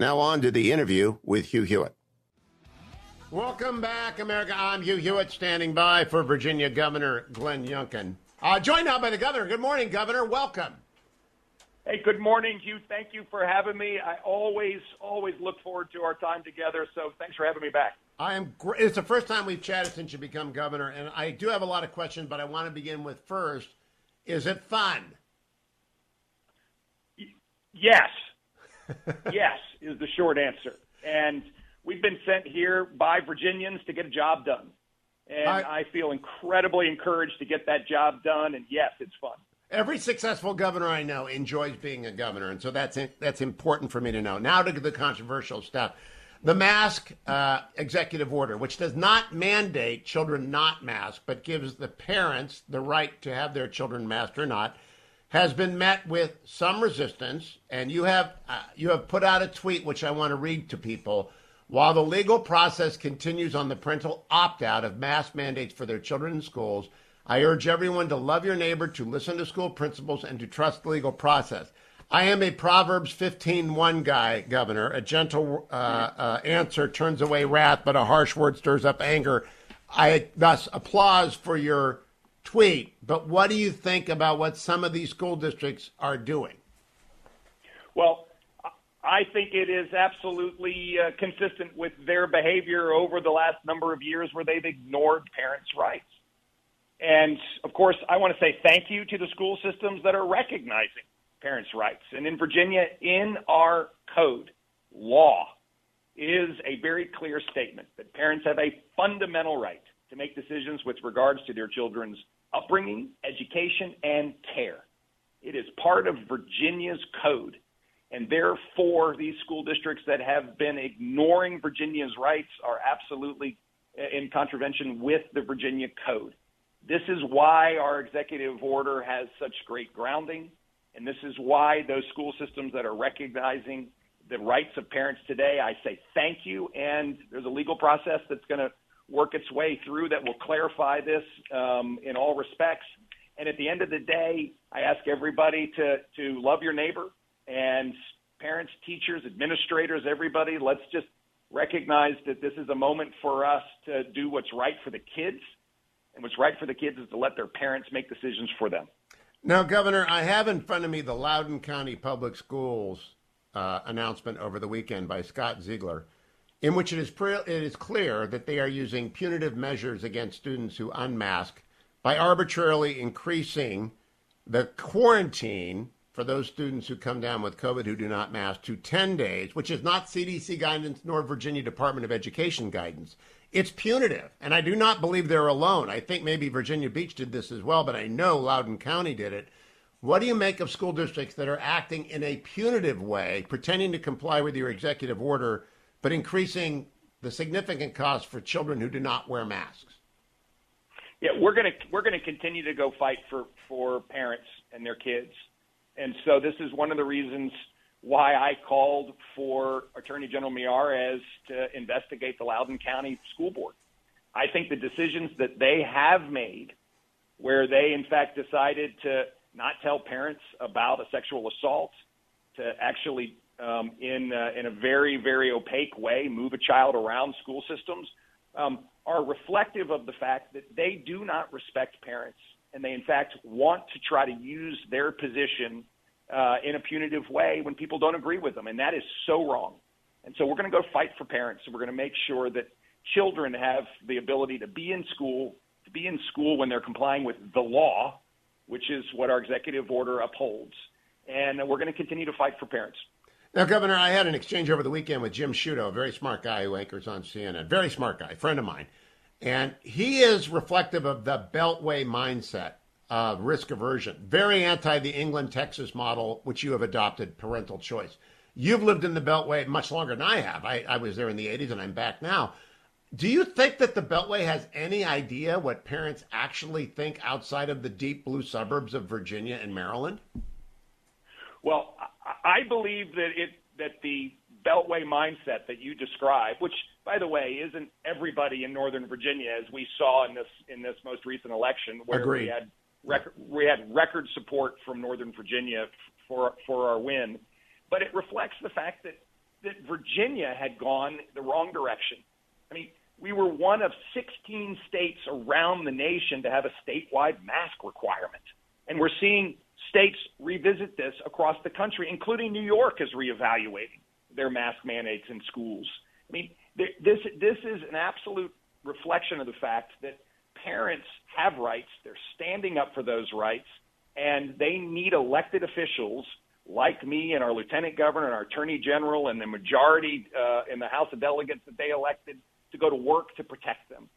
Now on to the interview with Hugh Hewitt. Welcome back, America. I'm Hugh Hewitt, standing by for Virginia Governor Glenn Youngkin. Uh, joined now by the governor. Good morning, Governor. Welcome. Hey, good morning, Hugh. Thank you for having me. I always, always look forward to our time together. So thanks for having me back. I am. Gr- it's the first time we've chatted since you become governor, and I do have a lot of questions, but I want to begin with first: Is it fun? Yes, yes is the short answer. And we've been sent here by Virginians to get a job done. And I, I feel incredibly encouraged to get that job done. And yes, it's fun. Every successful governor I know enjoys being a governor, and so that's that's important for me to know. Now to the controversial stuff. The mask uh, executive order, which does not mandate children not mask, but gives the parents the right to have their children masked or not, has been met with some resistance. And you have uh, you have put out a tweet which I want to read to people. While the legal process continues on the parental opt out of mask mandates for their children in schools, I urge everyone to love your neighbor, to listen to school principals, and to trust the legal process. I am a Proverbs 15:1 guy, Governor. A gentle uh, uh, answer turns away wrath, but a harsh word stirs up anger. I thus applause for your tweet. But what do you think about what some of these school districts are doing? Well, I think it is absolutely uh, consistent with their behavior over the last number of years where they've ignored parents' rights. And of course, I want to say thank you to the school systems that are recognizing parents' rights. And in Virginia, in our code, law is a very clear statement that parents have a fundamental right to make decisions with regards to their children's upbringing, education, and care. It is part of Virginia's code. And therefore, these school districts that have been ignoring Virginia's rights are absolutely uh, in contravention with the Virginia Code. This is why our executive order has such great grounding. And this is why those school systems that are recognizing the rights of parents today, I say thank you. And there's a legal process that's going to work its way through that will clarify this um, in all respects. And at the end of the day, I ask everybody to, to love your neighbor and parents, teachers, administrators, everybody, let's just recognize that this is a moment for us to do what's right for the kids. And what's right for the kids is to let their parents make decisions for them. Now, Governor, I have in front of me the Loudoun County Public Schools uh, announcement over the weekend by Scott Ziegler, in which it is, pre- it is clear that they are using punitive measures against students who unmask by arbitrarily increasing the quarantine for those students who come down with COVID who do not mask to 10 days, which is not CDC guidance nor Virginia Department of Education guidance. It's punitive, and I do not believe they're alone. I think maybe Virginia Beach did this as well, but I know Loudoun County did it. What do you make of school districts that are acting in a punitive way, pretending to comply with your executive order, but increasing the significant cost for children who do not wear masks? Yeah, we're going to we're going to continue to go fight for for parents and their kids, and so this is one of the reasons why I called for Attorney General Miyares to investigate the Loudoun County School Board. I think the decisions that they have made, where they in fact decided to not tell parents about a sexual assault, to actually um, in uh, in a very very opaque way move a child around school systems, um, are reflective of the fact that they do not respect parents, and they in fact want to try to use their position uh, in a punitive way when people don't agree with them, and that is so wrong. And so we're going to go fight for parents. And we're going to make sure that children have the ability to be in school, to be in school when they're complying with the law, which is what our executive order upholds. And we're going to continue to fight for parents. Now, Governor, I had an exchange over the weekend with Jim Sciutto, a very smart guy who anchors on CNN. Very smart guy, friend of mine. And he is reflective of the Beltway mindset of risk aversion. Very anti the England Texas model, which you have adopted, parental choice. You've lived in the Beltway much longer than I have. I, I was there in the 80s and I'm back now. Do you think that the Beltway has any idea what parents actually think outside of the deep blue suburbs of Virginia and Maryland? Well, I believe that it that the Beltway mindset that you describe, which by the way isn't everybody in Northern Virginia, as we saw in this in this most recent election, where Agreed. we had record, we had record support from Northern Virginia for for our win, but it reflects the fact that that Virginia had gone the wrong direction. I mean, we were one of 16 states around the nation to have a statewide mask requirement, and we're seeing states revisit this across the country, including New York is reevaluating their mask mandates in schools. I mean, this this is an absolute reflection of the fact that parents have rights. They're standing up for those rights, and they need elected officials like me and our lieutenant governor and our attorney general and the majority uh, in the House of Delegates that they elected to go to work to protect them.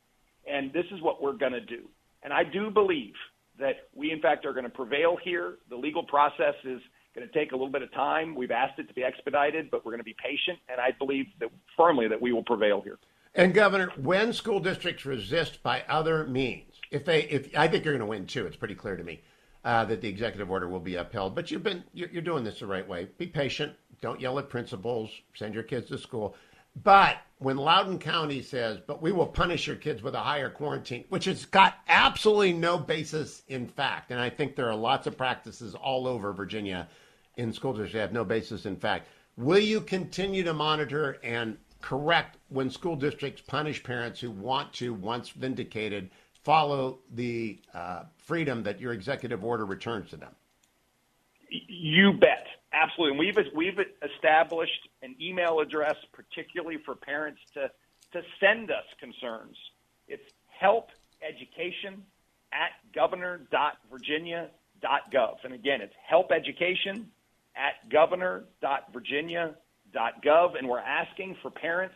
And this is what we're going to do. And I do believe that we, in fact, are going to prevail here. The legal process is going to take a little bit of time. We've asked it to be expedited, but we're going to be patient, and I believe that firmly that we will prevail here. And Governor, when school districts resist by other means, if they, if I think you're going to win too, it's pretty clear to me uh, that the executive order will be upheld. But you've been, you're, you're doing this the right way. Be patient. Don't yell at principals. Send your kids to school. But when Loudoun County says, but we will punish your kids with a higher quarantine, which has got absolutely no basis in fact, and I think there are lots of practices all over Virginia in school districts that have no basis in fact. Will you continue to monitor and correct when school districts punish parents who want to, once vindicated, follow the uh, freedom that your executive order returns to them? You bet. Absolutely. And we've we've established an email address, particularly for parents to to send us concerns. It's help education at governor.virginia.gov. And again, it's help education at governor.virginia.gov. And we're asking for parents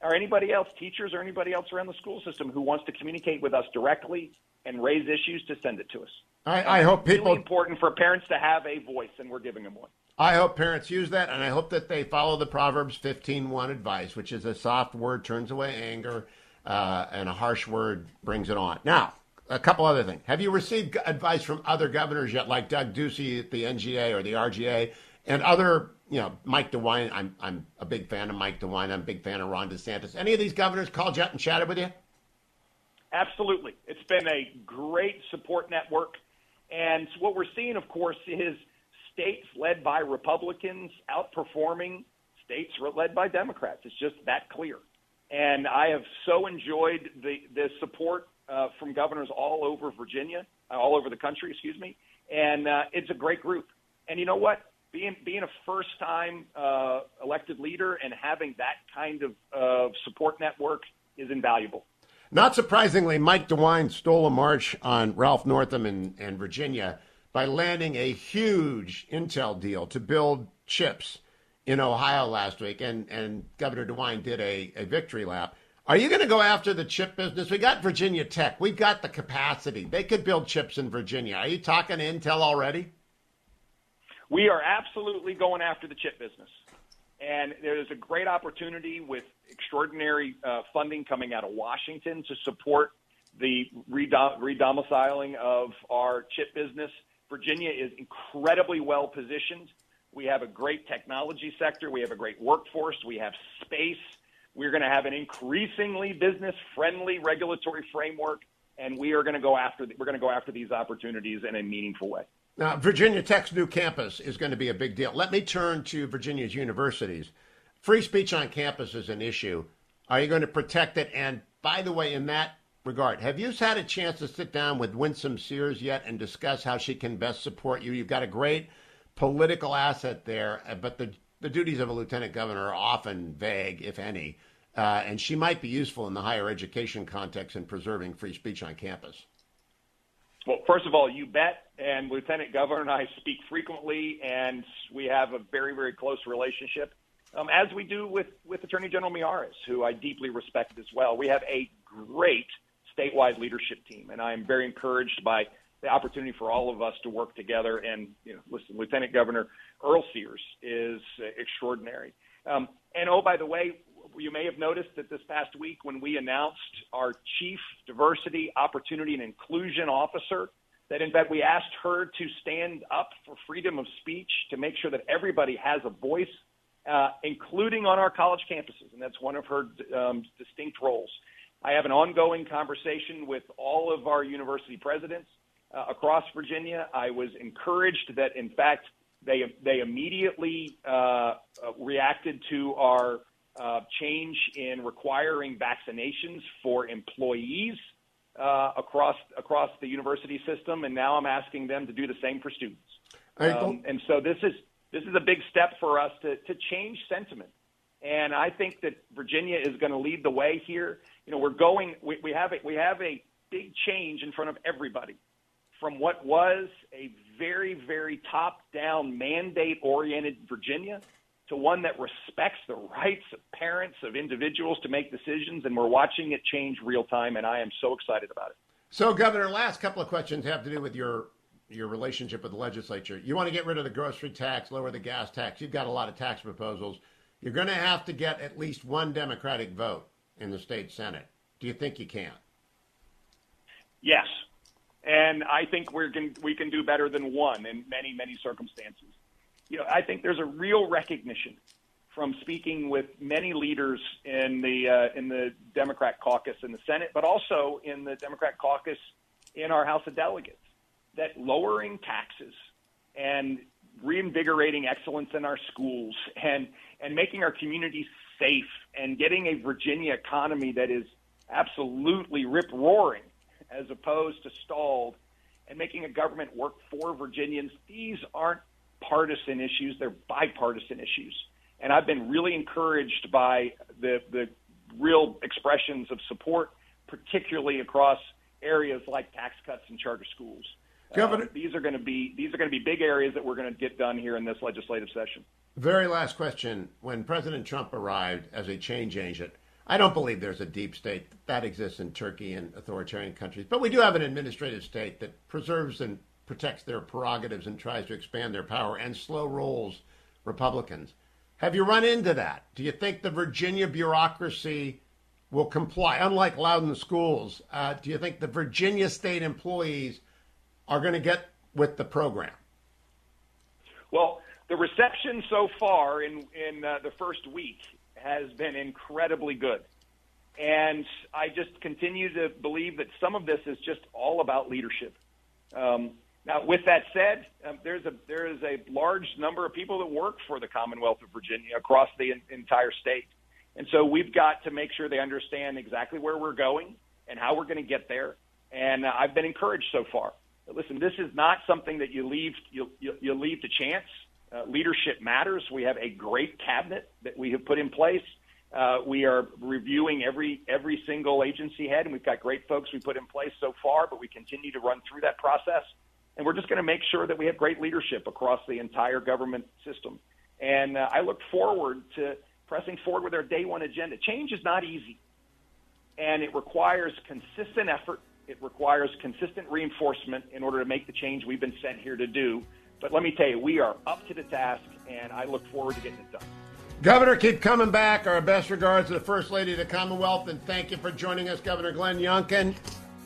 or anybody else, teachers or anybody else around the school system who wants to communicate with us directly and raise issues to send it to us. I, I hope people. Really important for parents to have a voice, and we're giving them one. I hope parents use that, and I hope that they follow the Proverbs 15:1 advice, which is a soft word turns away anger, uh, and a harsh word brings it on. Now, a couple other things. Have you received advice from other governors yet, like Doug Ducey at the NGA or the RGA, and other, you know, Mike DeWine? I'm I'm a big fan of Mike DeWine. I'm a big fan of Ron DeSantis. Any of these governors called you up and chatted with you? Absolutely, it's been a great support network, and what we're seeing, of course, is states led by Republicans outperforming states led by Democrats. It's just that clear. And I have so enjoyed the, the support uh, from governors all over Virginia, uh, all over the country, excuse me. And uh, it's a great group. And you know what? Being, being a first time uh, elected leader and having that kind of uh, support network is invaluable. Not surprisingly, Mike DeWine stole a march on Ralph Northam in, in Virginia by landing a huge Intel deal to build chips in Ohio last week, and, and Governor DeWine did a, a victory lap. Are you going to go after the chip business? We got Virginia Tech. We've got the capacity. They could build chips in Virginia. Are you talking to Intel already? We are absolutely going after the chip business. And there's a great opportunity with extraordinary uh, funding coming out of Washington to support the redom- redomiciling of our chip business. Virginia is incredibly well positioned. We have a great technology sector. We have a great workforce. We have space. We're going to have an increasingly business friendly regulatory framework, and we are going to go after we're going to go after these opportunities in a meaningful way. Now, Virginia Tech's new campus is going to be a big deal. Let me turn to Virginia's universities. Free speech on campus is an issue. Are you going to protect it? And by the way, in that regard, have you had a chance to sit down with Winsome Sears yet and discuss how she can best support you? You've got a great political asset there, uh, but the the duties of a lieutenant governor are often vague, if any, uh, and she might be useful in the higher education context in preserving free speech on campus. Well, first of all, you bet. And Lieutenant Governor and I speak frequently, and we have a very, very close relationship, um, as we do with, with Attorney General Miyares, who I deeply respect as well. We have a great statewide leadership team, and I am very encouraged by the opportunity for all of us to work together. And you know, listen, Lieutenant Governor Earl Sears is extraordinary. Um, and oh, by the way, you may have noticed that this past week when we announced our Chief Diversity, Opportunity, and Inclusion Officer, that in fact we asked her to stand up for freedom of speech to make sure that everybody has a voice, uh, including on our college campuses, and that's one of her um, distinct roles. I have an ongoing conversation with all of our university presidents uh, across Virginia. I was encouraged that, in fact, they they immediately uh, uh reacted to our uh, change in requiring vaccinations for employees uh, across across the university system, and now I'm asking them to do the same for students. Um, and so this is this is a big step for us to to change sentiment. And I think that Virginia is going to lead the way here. You know, we're going. We, we have a, we have a big change in front of everybody from what was a very very top down mandate oriented Virginia to one that respects the rights of parents, of individuals to make decisions, and we're watching it change real time, and I am so excited about it. So, Governor, last couple of questions have to do with your your relationship with the legislature. You want to get rid of the grocery tax, lower the gas tax. You've got a lot of tax proposals. You're going to have to get at least one Democratic vote in the state Senate. Do you think you can? Yes. And I think we're can, we can do better than one in many, many circumstances you know, I think there's a real recognition from speaking with many leaders in the uh, in the Democrat caucus in the Senate, but also in the Democrat caucus in our House of Delegates, that lowering taxes and reinvigorating excellence in our schools and and making our communities safe and getting a Virginia economy that is absolutely rip roaring as opposed to stalled and making a government work for Virginians. These aren't partisan issues, they're bipartisan issues. And I've been really encouraged by the, the real expressions of support, particularly across areas like tax cuts and charter schools. Governor, uh, these are going to be these are going to be big areas that we're going to get done here in this legislative session. Very last question: When President Trump arrived as a change agent, I don't believe there's a deep state that exists in Turkey and authoritarian countries, but we do have an administrative state that preserves and protects their prerogatives and tries to expand their power and slow rolls Republicans. Have you run into that? Do you think the Virginia bureaucracy will comply? Unlike Loudoun schools, uh, do you think the Virginia state employees are going to get with the program? Well, the reception so far in in uh, the first week has been incredibly good. And I just continue to believe that some of this is just all about leadership. Um, now, with that said, um, there's a there is a large number of people that work for the Commonwealth of Virginia across the in, entire state, and so we've got to make sure they understand exactly where we're going and how we're going to get there. And uh, I've been encouraged so far. Listen, this is not something that you leave you you, you leave to chance. Uh, leadership matters. We have a great cabinet that we have put in place. Uh, we are reviewing every every single agency head, and we've got great folks we put in place so far. But we continue to run through that process and we're just going to make sure that we have great leadership across the entire government system. And uh, I look forward to pressing forward with our day one agenda. Change is not easy, and it requires consistent effort. It requires consistent reinforcement in order to make the change we've been sent here to do. But let me tell you, we are up to the task, and I look forward to getting it done. Governor, keep coming back. Our best regards to the First Lady of the Commonwealth, and thank you for joining us, Governor Glenn Youngkin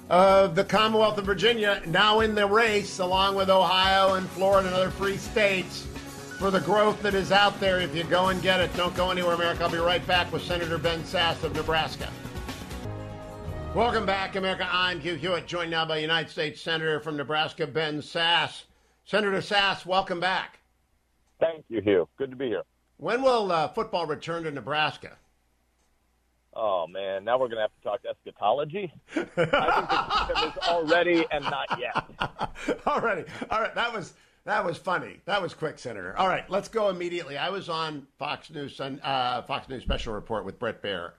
of the Commonwealth of Virginia now in the race, along with Ohio and Florida and other free states, for the growth that is out there. If you go and get it, don't go anywhere, America. I'll be right back with Senator Ben Sasse of Nebraska. Welcome back, America. I'm Hugh Hewitt, joined now by United States Senator from Nebraska, Ben Sasse. Senator Sasse, welcome back. Thank you, Hugh. Good to be here. When will uh, football return to Nebraska? Oh man, now we're gonna have to talk eschatology. I think the is already and not yet. already, all right. That was That was funny. That was quick, Senator. All right, let's go immediately. I was on Fox News, uh, Fox News Special Report with Bret Baier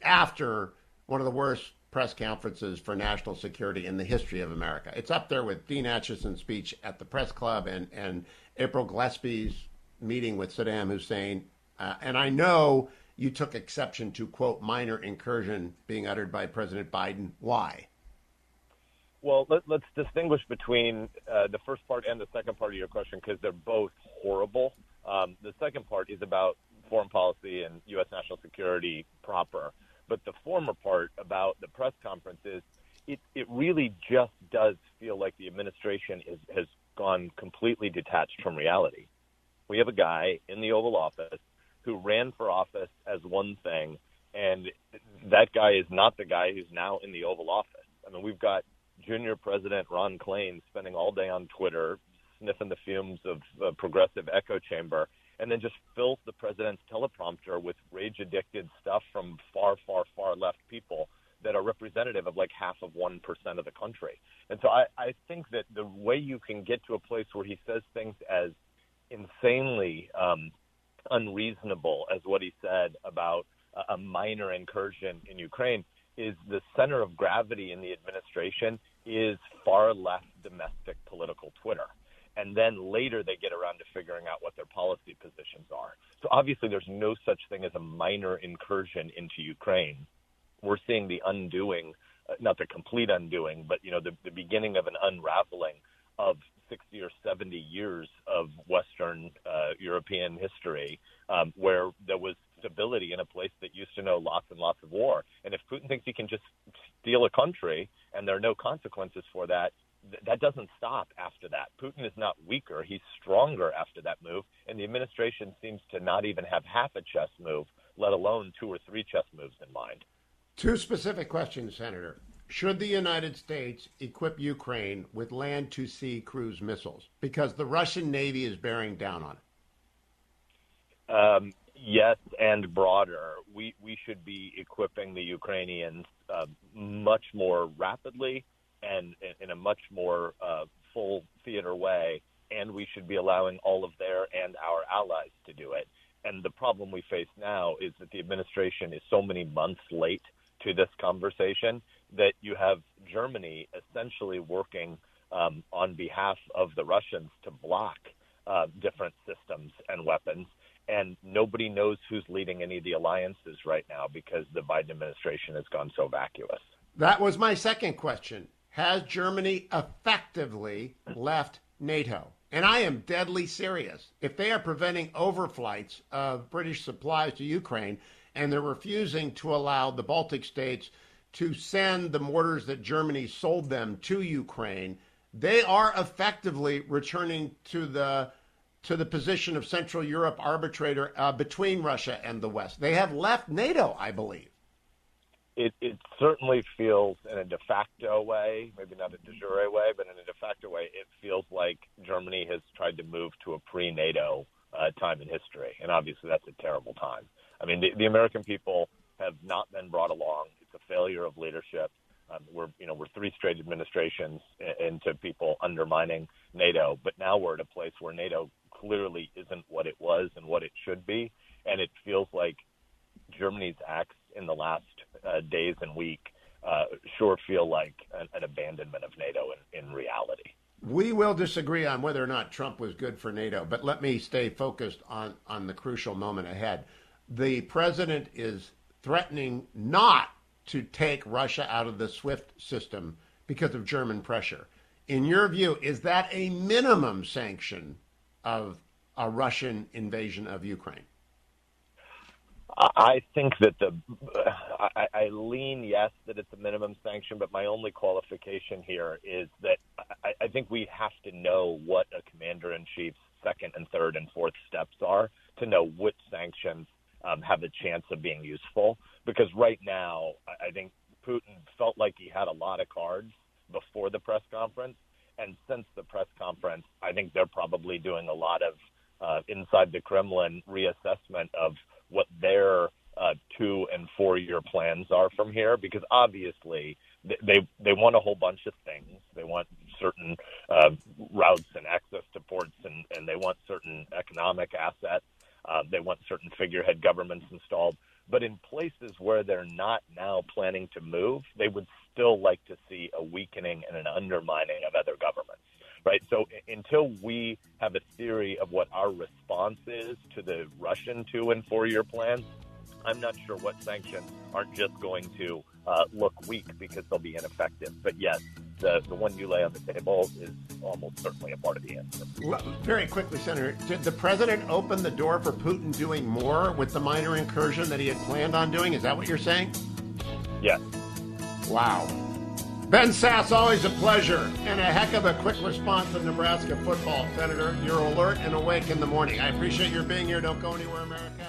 after one of the worst press conferences for national security in the history of America. It's up there with Dean Acheson's speech at the press club and, and April Glaspie's meeting with Saddam Hussein. Uh, and I know you took exception to, quote, minor incursion being uttered by President Biden. Why? Well, let, us distinguish between uh, the first part and the second part of your question because they're both horrible. Um, the second part is about foreign policy and U.S. national security proper. But the former part about the press conferences, it, it really just does feel like the administration is, has gone completely detached from reality. We have a guy in the Oval Office who ran for office as one thing, and that guy is not the guy who's now in the Oval Office. I mean, we've got junior president Ron Klain spending all day on Twitter, sniffing the fumes of a progressive echo chamber, and then just fills the president's teleprompter with rage addicted stuff from far, far, far left people that are representative of like half of 1% of the country. And so I, I think that the way you can get to a place where he says things as insanely um, unreasonable as what he said about a, a minor incursion in Ukraine is the center of gravity in the administration is far left domestic political Twitter and then later they get around to figuring out what their policy positions are. So obviously, there's no such thing as a minor incursion into Ukraine. We're seeing the undoing, uh, not the complete undoing, but you know the, the beginning of an unraveling of 60 or 70 years of Western uh, European history, um, where there was stability in a place that used to know lots and lots of war. And if Putin thinks he can just steal a country and there are no consequences for that, that doesn't stop after that. Putin is not weaker; he's stronger after that move, and the administration seems to not even have half a chess move, let alone two or three chess moves in mind. Two specific questions, Senator. Should the United States equip Ukraine with land to sea cruise missiles? Because the Russian Navy is bearing down on it. Um, yes, and broader. We, we should be equipping the Ukrainians uh, much more rapidly and in a much more uh, full theater way, and we should be allowing all of their and our allies to do it. And the problem we face now is that the administration is so many months late to this conversation that you have Germany essentially working um, on behalf of the Russians to block uh, different systems and weapons. And nobody knows who's leading any of the alliances right now because the Biden administration has gone so vacuous. That was my second question. Has Germany effectively left NATO? And I am deadly serious. If they are preventing overflights of British supplies to Ukraine and they're refusing to allow the Baltic states to send the mortars that Germany sold them to Ukraine, they are effectively returning to the to the position of Central Europe arbitrator uh, between Russia and the West. They have left NATO, I believe it, it certainly feels in a de facto way, maybe not a de jure way, but in a de facto way, it feels like Germany has tried to move to a pre-NATO uh, time in history, and obviously that's a terrible time. I mean, the, the American people have not been brought along. It's a failure of leadership. Um, we're, you know, we're three straight administrations into people undermining NATO, but now we're at a place where NATO clearly isn't what it was and what it should be, and it feels like Germany's acts in the last uh, days and week uh, sure feel like an, an abandonment of NATO in, in reality. We will disagree on whether or not Trump was good for NATO, but let me stay focused on, on the crucial moment ahead. The president is threatening not to take Russia out of the SWIFT system because of German pressure. In your view, is that a minimum sanction of a Russian invasion of Ukraine? I think that the I, I lean yes that it's a minimum sanction, but my only qualification here is that I, I think we have to know what a commander in chief's second and third and fourth steps are to know which sanctions um, have a chance of being useful. Because right now, I, I think Putin felt like he had a lot of cards before the press conference, and since the press conference, I think they're probably doing a lot of uh, inside the Kremlin reassessment of what their uh, two and four year plans are from here because obviously they they want a whole bunch of things. They want certain uh, routes and access to ports, and, and they want certain economic assets. Uh, they want certain figurehead governments installed. But in places where they're not now planning to move, they would still like to see a weakening and an undermining of other governments. Right. So until we have a theory of what our response is to the Russian two and four year plans, I'm not sure what sanctions aren't just going to uh, look weak because they'll be ineffective. But yes, the, the one you lay on the table is almost certainly a part of the answer. Very quickly, Senator, did the president open the door for Putin doing more with the minor incursion that he had planned on doing? Is that what you're saying? Yes. Wow. Ben Sasse, always a pleasure, and a heck of a quick response to Nebraska football, Senator. You're alert and awake in the morning. I appreciate your being here. Don't go anywhere, America.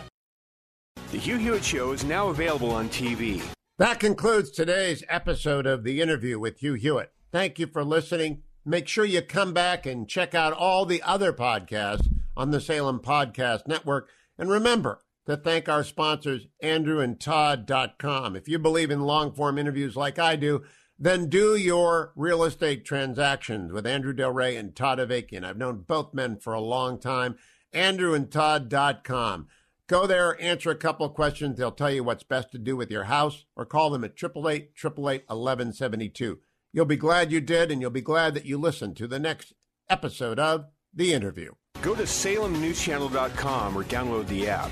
The Hugh Hewitt Show is now available on TV. That concludes today's episode of The Interview with Hugh Hewitt. Thank you for listening. Make sure you come back and check out all the other podcasts on the Salem Podcast Network. And remember to thank our sponsors, andrewandtodd.com. If you believe in long form interviews like I do, then do your real estate transactions with Andrew Del Rey and Todd Avakian. I've known both men for a long time. andrewandtodd.com. Go there, answer a couple questions. They'll tell you what's best to do with your house or call them at 888 888 1172. You'll be glad you did, and you'll be glad that you listened to the next episode of The Interview. Go to salemnewschannel.com or download the app.